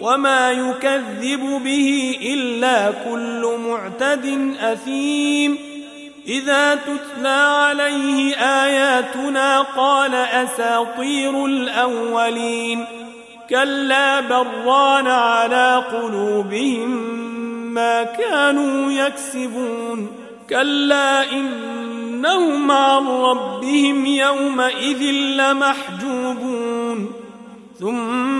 وما يكذب به إلا كل معتد أثيم. إذا تتلى عليه آياتنا قال أساطير الأولين. كلا بران على قلوبهم ما كانوا يكسبون. كلا إنهم عن ربهم يومئذ لمحجوبون. ثم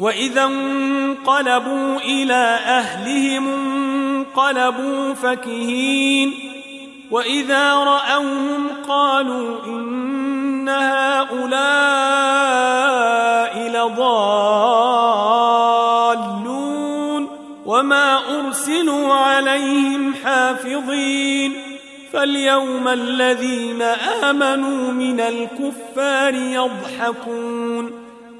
وإذا انقلبوا إلى أهلهم انقلبوا فكهين. وإذا رأوهم قالوا إن هؤلاء لضالون وما أرسلوا عليهم حافظين. فاليوم الذين آمنوا من الكفار يضحكون.